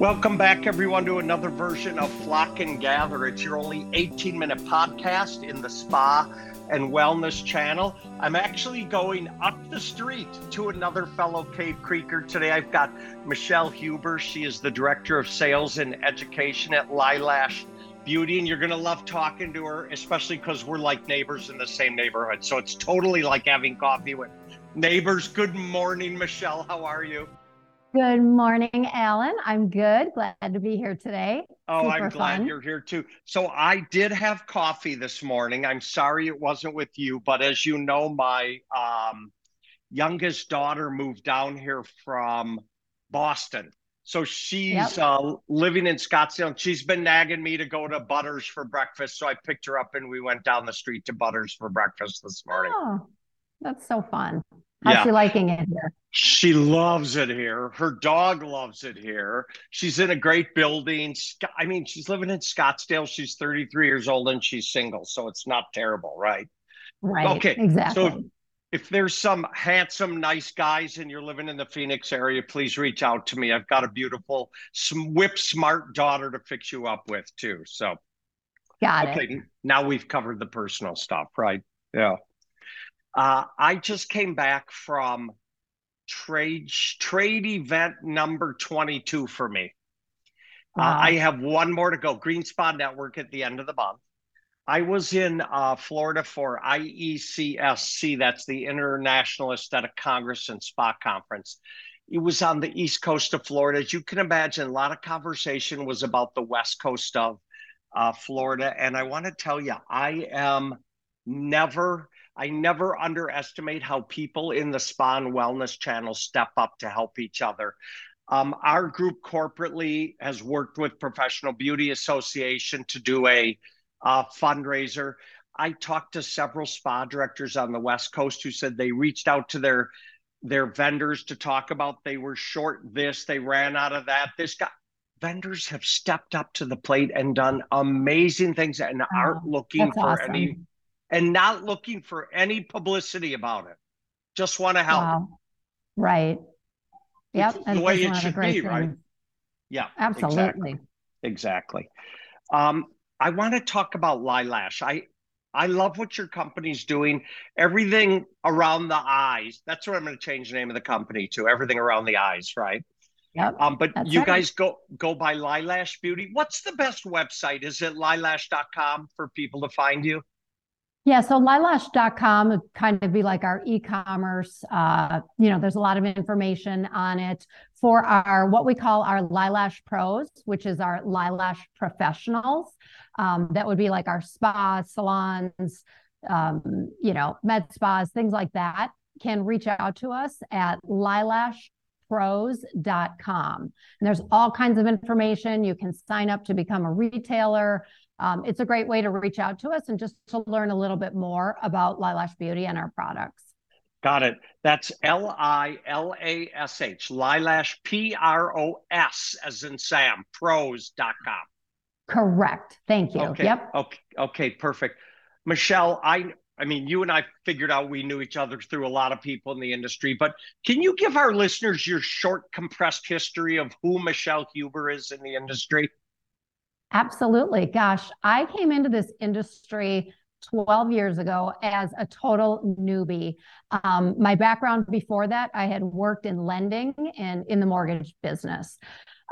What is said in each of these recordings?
Welcome back, everyone, to another version of Flock and Gather. It's your only 18 minute podcast in the spa and wellness channel. I'm actually going up the street to another fellow Cave Creeker today. I've got Michelle Huber. She is the Director of Sales and Education at Lilash Beauty, and you're going to love talking to her, especially because we're like neighbors in the same neighborhood. So it's totally like having coffee with neighbors. Good morning, Michelle. How are you? Good morning, Allan. I'm good. Glad to be here today. Oh, Super I'm glad fun. you're here too. So I did have coffee this morning. I'm sorry it wasn't with you, but as you know, my um, youngest daughter moved down here from Boston. So she's Yep. uh, living in Scottsdale. and She's been nagging me to go to Butters for breakfast. So I picked her up and we went down the street to Butters for breakfast this morning. Oh, that's so fun. How's Yeah. she liking it here? She loves it here. Her dog loves it here. She's in a great building. I mean, she's living in Scottsdale. She's 33 years old and she's single, so it's not terrible, right? Right. Okay, Exactly. So if there's some handsome, nice guys and you're living in the Phoenix area, please reach out to me. I've got a beautiful, whip smart daughter to fix you up with too. So, Got it. okay, now we've covered the personal stuff, right? Yeah. Uh, I just came back from trade trade event number 22 for me. Uh, I have one more to go. Green Spa Network at the end of the month. I was in uh, Florida for IECSC, that's the International Aesthetic Congress and Spa Conference. It was on the east coast of Florida. As you can imagine, a lot of conversation was about the west coast of uh, Florida. And I want to tell you, I am never, I never underestimate how people in the spa and wellness channel step up to help each other. Um, our group corporately has worked with Professional Beauty Association to do a uh, fundraiser. I talked to several spa directors on the West Coast who said they reached out to their their vendors to talk about they were short this, they ran out of that. This guy vendors have stepped up to the plate and done amazing things and aren't looking for awesome. any and not looking for any publicity about it. Just want to help. Wow. Right. Yep. And the way it one of the should be, right? Yeah, Absolutely. exactly. Exactly. Um, I want to talk about Lilash. I I love what your company's doing. Everything around the eyes. That's what I'm going to change the name of the company to. Everything around the eyes, right? Yep. Um, but you right. guys go go by Lilash Beauty. What's the best website? Is it lilash.com for people to find you? Yeah, so lilash.com would kind of be like our e-commerce. Uh, you know, there's a lot of information on it for our what we call our Lilash Pros, which is our Lilash professionals. Um, that would be like our spas, salons, um, you know, med spas, things like that. Can reach out to us at lilashpros.com. And there's all kinds of information. You can sign up to become a retailer. Um, it's a great way to reach out to us and just to learn a little bit more about Lilash Beauty and our products. Got it. That's L I L A S H, Lilash, P R O S, as in Sam, pros.com. Correct. Thank you. Okay. Yep. Okay. Okay. Perfect. Michelle, I I mean, you and I figured out we knew each other through a lot of people in the industry, but can you give our listeners your short, compressed history of who Michelle Huber is in the industry? Absolutely. Gosh, I came into this industry 12 years ago as a total newbie. Um, my background before that, I had worked in lending and in the mortgage business.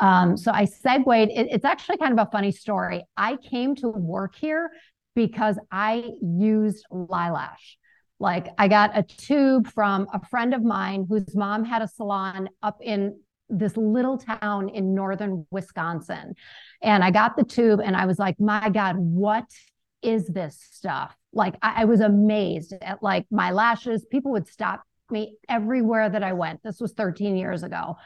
Um, so I segued. It, it's actually kind of a funny story. I came to work here because I used Lilash. Like I got a tube from a friend of mine whose mom had a salon up in this little town in northern Wisconsin. And I got the tube and I was like, my God, what is this stuff? Like I, I was amazed at like my lashes. People would stop me everywhere that I went. This was 13 years ago.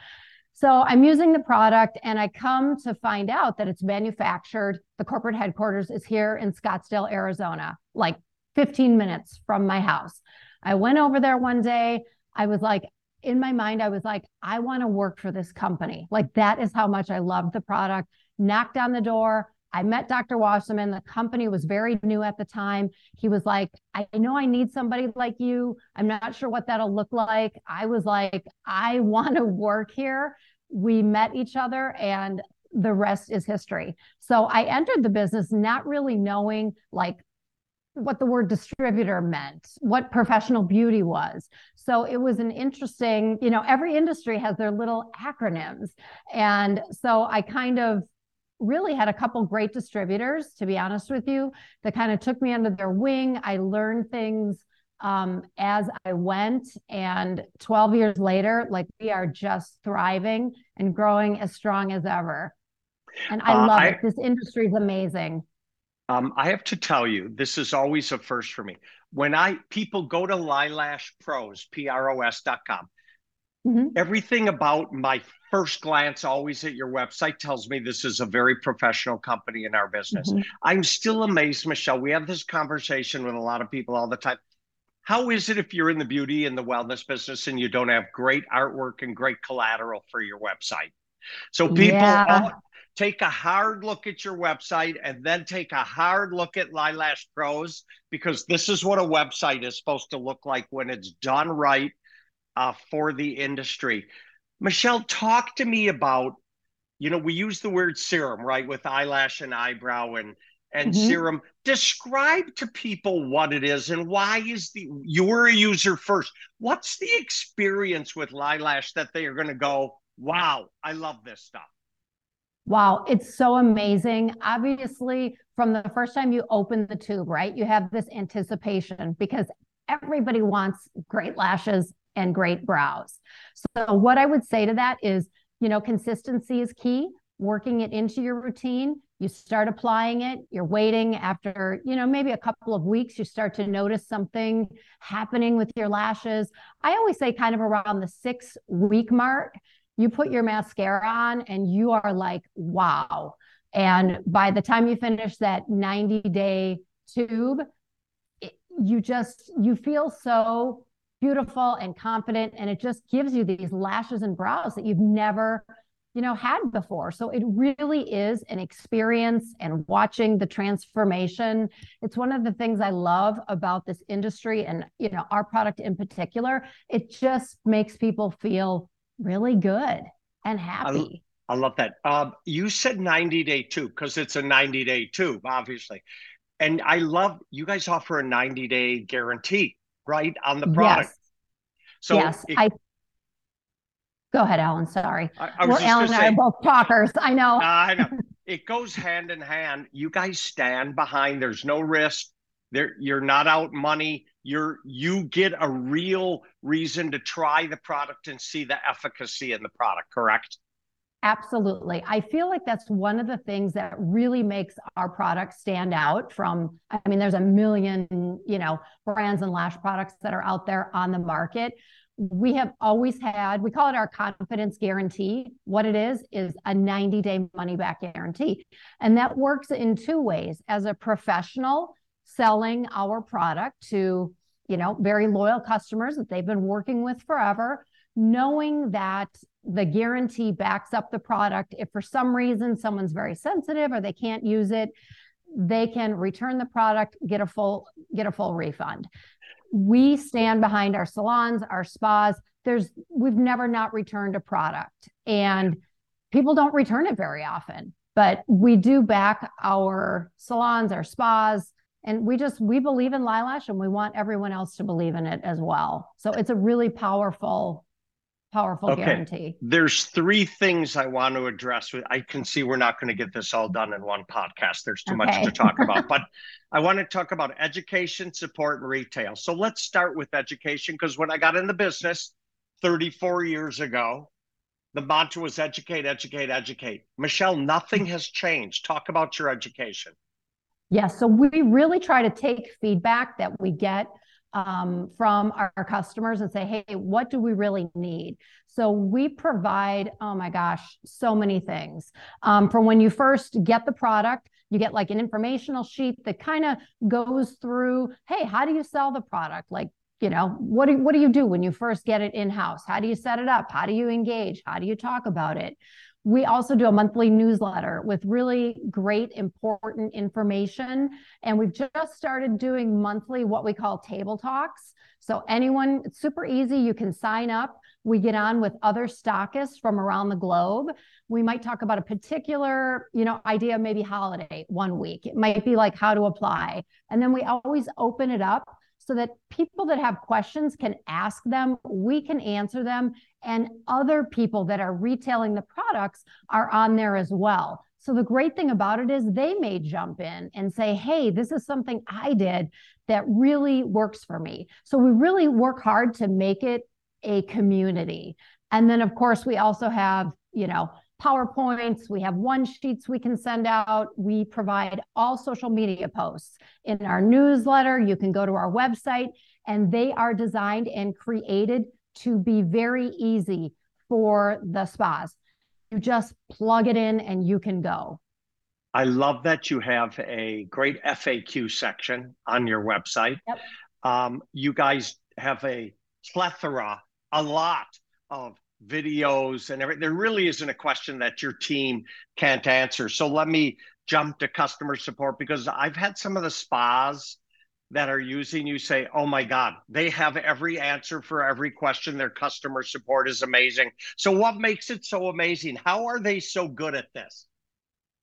So I'm using the product and I come to find out that it's manufactured. The corporate headquarters is here in Scottsdale, Arizona, like 15 minutes from my house. I went over there one day. I was like, in my mind, I was like, I want to work for this company. Like that is how much I loved the product. Knocked on the door. I met Dr. Wasserman. The company was very new at the time. He was like, I know I need somebody like you. I'm not sure what that'll look like. I was like, I want to work here. we met each other and the rest is history. So I entered the business not really knowing like what the word distributor meant, what professional beauty was. So it was an interesting, you know, every industry has their little acronyms. And so I kind of really had a couple great distributors, to be honest with you, that kind of took me under their wing. I learned things um, as I went. And 12 years later, like we are just thriving and growing as strong as ever. And I uh, love I, it. This industry is amazing. Um, I have to tell you, this is always a first for me. When I people go to Lilash Pros, P-R-O-S.com, mm-hmm. everything about my first glance always at your website tells me this is a very professional company in our business. Mm-hmm. I'm still amazed, Michelle. We have this conversation with a lot of people all the time. How is it if you're in the beauty and the wellness business and you don't have great artwork and great collateral for your website? So people yeah. all, take a hard look at your website and then take a hard look at Lilash Pros because this is what a website is supposed to look like when it's done right uh, for the industry. Michelle, talk to me about, you know, we use the word serum, right, with eyelash and eyebrow and and mm-hmm. serum. Describe to people what it is and why is the you're a user first. What's the experience with Lilash that they are going to go, wow, I love this stuff. Wow, it's so amazing. Obviously, from the first time you open the tube, right, you have this anticipation because everybody wants great lashes and great brows. So, what I would say to that is, you know, consistency is key, working it into your routine. You start applying it, you're waiting after, you know, maybe a couple of weeks, you start to notice something happening with your lashes. I always say, kind of around the six week mark, you put your mascara on and you are like, wow. And by the time you finish that 90 day tube, it, you just, you feel so beautiful and confident. And it just gives you these lashes and brows that you've never, you know, had before. So it really is an experience and watching the transformation. It's one of the things I love about this industry and, you know, our product in particular. It just makes people feel really good and happy. I, I love that. Um, you said 90 day tube because it's a 90 day tube, obviously. And I love you guys offer a 90 day guarantee, right, on the product. Yes. So yes, it, I go ahead, Allan. Sorry. I, I We're Allan and I are both talkers. I know. I know. It goes hand in hand. You guys stand behind, there's no risk. There, you're not out money. You're you get a real reason to try the product and see the efficacy in the product correct? Absolutely. I feel like that's one of the things that really makes our product stand out from i mean there's a million you know brands and lash products that are out there on the market. We have always had we call it our confidence guarantee. What it is is a 90 day money back guarantee. And that works in two ways. As a professional selling our product to you know very loyal customers that they've been working with forever knowing that the guarantee backs up the product. If for some reason someone's very sensitive or they can't use it they can return the product get a full get a full refund. We stand behind our salons our spas. There's we've never not returned a product and people don't return it very often but we do back our salons our spas and we just we believe in Lilash and we want everyone else to believe in it as well. So it's a really powerful powerful okay. guarantee. There's three things i want to address with i can see we're not going to get this all done in one podcast. There's too okay. much to talk about. But i want to talk about education support and retail. So let's start with education because when i got in the business 34 years ago the mantra was educate educate educate. Michelle nothing has changed. Talk about your education Yes. Yeah, so we really try to take feedback that we get um, from our, our, customers and say, hey, what do we really need? So we provide, oh my gosh, so many things. Um, from when you first get the product, you get like an informational sheet that kind of goes through, hey, how do you sell the product? Like, you know, what do, what do you do when you first get it in house? How do you set it up? How do you engage? How do you talk about it? We also do a monthly newsletter with really great, important information. And we've just started doing monthly what we call table talks. So, anyone, it's super easy. You can sign up. We get on with other stockists from around the globe. We might talk about a particular, you know, idea, maybe holiday one week. It might be like how to apply. And then we always open it up so that people that have questions can ask them, we can answer them, and other people that are retailing the products are on there as well. So the great thing about it is they may jump in and say, hey, this is something I did that really works for me. So we really work hard to make it a community. And then, of course, we also have, you know, PowerPoints, we have one sheets we can send out. We provide all social media posts in our newsletter. You can go to our website, and they are designed and created to be very easy for the spas. You just plug it in and you can go. I love that you have a great FAQ section on your website. Yep. Um, you guys have a plethora, a lot of videos and everything. There really isn't a question that your team can't answer. So let me jump to customer support because I've had some of the spas that are using you say, oh my God, they have every answer for every question. Their customer support is amazing. So, what makes it so amazing? How are they so good at this?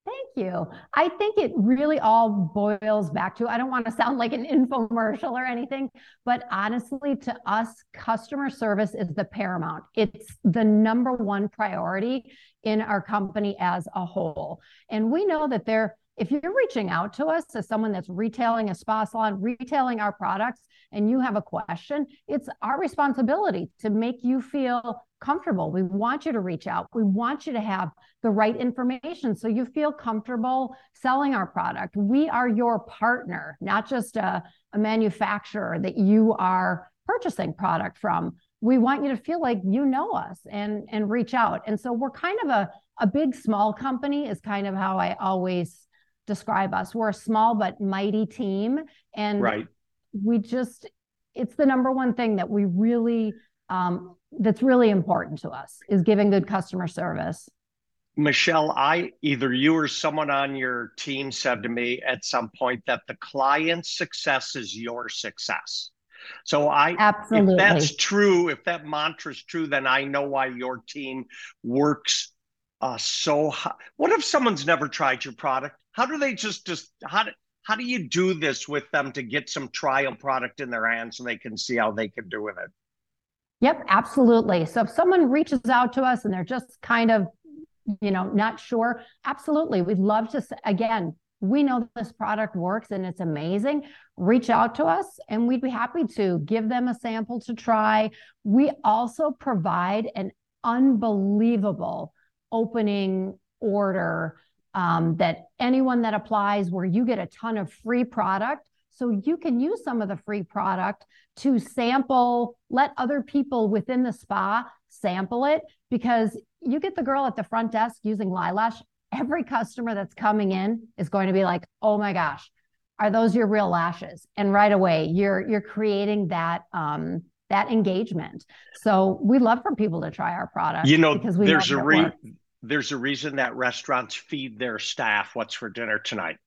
Thank you. I think it really all boils back to I don't want to sound like an infomercial or anything, but honestly, to us, customer service is the paramount. It's the number one priority in our company as a whole. And we know that there if you're reaching out to us as someone that's retailing a spa salon, retailing our products, and you have a question, it's our responsibility to make you feel comfortable. We want you to reach out. We want you to have the right information so you feel comfortable selling our product. We are your partner, not just a, a manufacturer that you are purchasing product from. We want you to feel like you know us and and reach out. And so we're kind of a a big small company is kind of how I always describe us. We're a small but mighty team. And right. we just, it's the number one thing that we really, um, that's really important to us is giving good customer service. Michelle, I either you or someone on your team said to me at some point that the client's success is your success. So I absolutely if that's true, if that mantra is true, then I know why your team works uh, so hard. What if someone's never tried your product? How do they just just how do, how do you do this with them to get some trial product in their hands so they can see how they can do with it? Yep, absolutely. So if someone reaches out to us and they're just kind of, you know, not sure, absolutely. We'd love to again, we know this product works and it's amazing. Reach out to us and we'd be happy to give them a sample to try. We also provide an unbelievable opening order um, that anyone that applies where you get a ton of free product. So you can use some of the free product to sample let other people within the spa sample it because you get the girl at the front desk using Lilash every customer that's coming in is going to be like oh my gosh are those your real lashes? And right away you're you're creating that um that engagement. So we love for people to try our product you know because we there's a re- there's a reason that restaurants feed their staff what's for dinner tonight.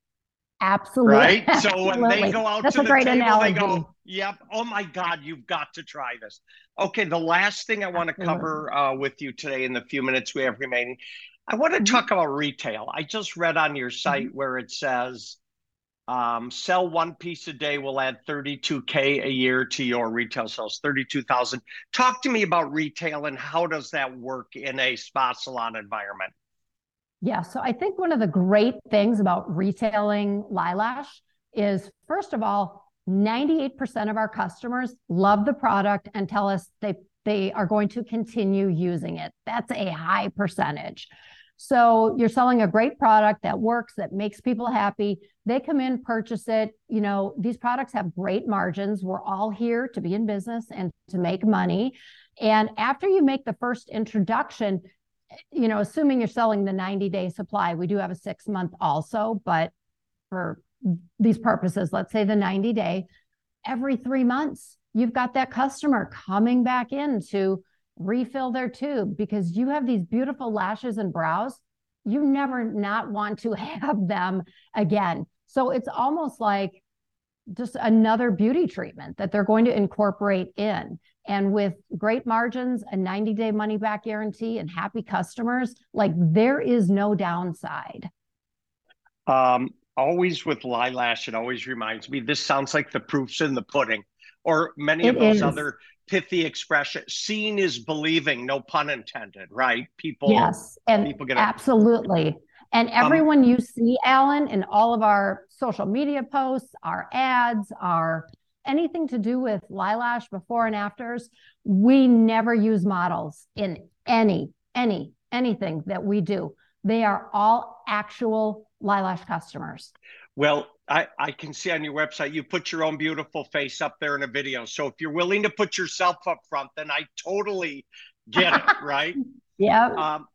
Absolutely. Right. So Absolutely. when they go out That's to the table, analogy. they go, "Yep, oh my God, you've got to try this." Okay, the last thing I want to cover uh, with you today in the few minutes we have remaining, I want to mm-hmm. talk about retail. I just read on your site mm-hmm. where it says um, sell one piece a day will add 32k a year to your retail sales 32000 talk to me about retail and how does that work in a spa salon environment? Yeah so i think one of the great things about retailing Lilash is first of all 98% of our customers love the product and tell us they they are going to continue using it. That's a high percentage so you're selling a great product that works, that makes people happy. They come in, purchase it. You know, these products have great margins. We're all here to be in business and to make money. And after you make the first introduction, you know, assuming you're selling the 90 day supply, we do have a six month also, but for these purposes, let's say the 90 day, every three months, you've got that customer coming back in to refill their tube because you have these beautiful lashes and brows. You never not want to have them again. So it's almost like just another beauty treatment that they're going to incorporate in. And with great margins, a 90 day money back guarantee, and happy customers, like there is no downside. Um, always with Lilash, it always reminds me this sounds like the proofs in the pudding, or many it of those is. other pithy expression Seeing is believing, no pun intended, right? People, yes, and people get absolutely. And um, everyone um, you see, Allan, in all of our social media posts, our ads, our anything to do with lilash before and afters, we never use models in any, any, anything that we do. They are all actual lilash customers. Well, I, I can see on your website you put your own beautiful face up there in a video. So if you're willing to put yourself up front, then I totally get it, right? Yeah. Um,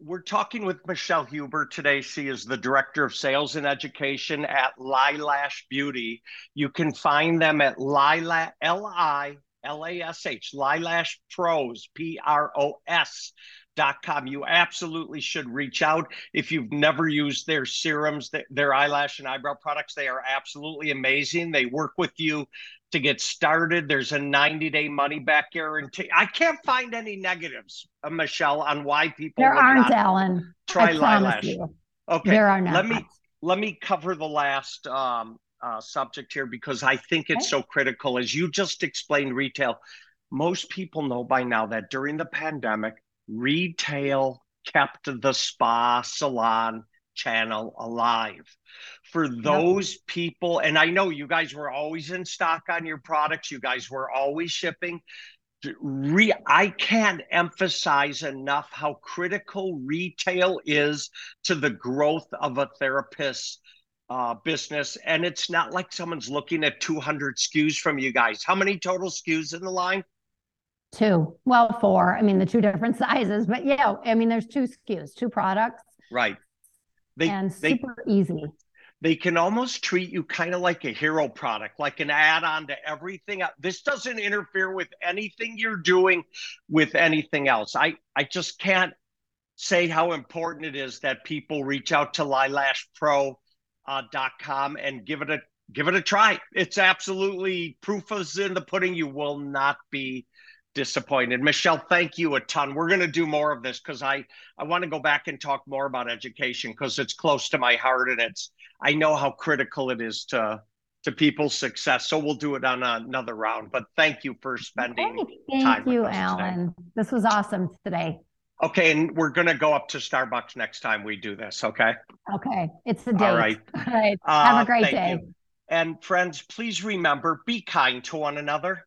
we're talking with Michelle Huber today. She is the Director of Sales and Education at Lilash Beauty. You can find them at Lilash, L-I-L-A-S-H, Lilash Pros, P-R-O-S dot com. You absolutely should reach out if you've never used their serums, their eyelash and eyebrow products. They are absolutely amazing. They work with you to get started. There's a 90 day money back guarantee. I can't find any negatives, uh, Michelle, on why people there aren't, Allan. Try eyelash. You. Okay, there are not. Let me let me cover the last um, uh, subject here because I think it's okay. so critical. As you just explained, retail. Most people know by now that during the pandemic, retail kept the spa salon channel alive. For those yep. people and i know you guys were always in stock on your products. You guys were always shipping. Re- i can't emphasize enough how critical retail is to the growth of a therapist's uh, business. And it's not like someone's looking at 200 skus from you guys. How many total skus in the line two well four i mean the two different sizes but yeah i mean there's two skus two products right they, and super they, easy. They can almost treat you kind of like a hero product, like an add-on to everything. This doesn't interfere with anything you're doing with anything else. I I just can't say how important it is that people reach out to lilashpro.com uh, and give it a give it a try. It's absolutely proof is in the pudding. You will not be disappointed. Michelle, thank you a ton. We're going to do more of this because I I want to go back and talk more about education because it's close to my heart and it's I know how critical it is to to people's success. So we'll do it on another round. But thank you for spending thank time. Thank you, Allan. Today. This was awesome today. Okay, and we're going to go up to Starbucks next time we do this. Okay. Okay, it's the date. All right. All right. Uh, Have a great day. You. And friends, please remember, be kind to one another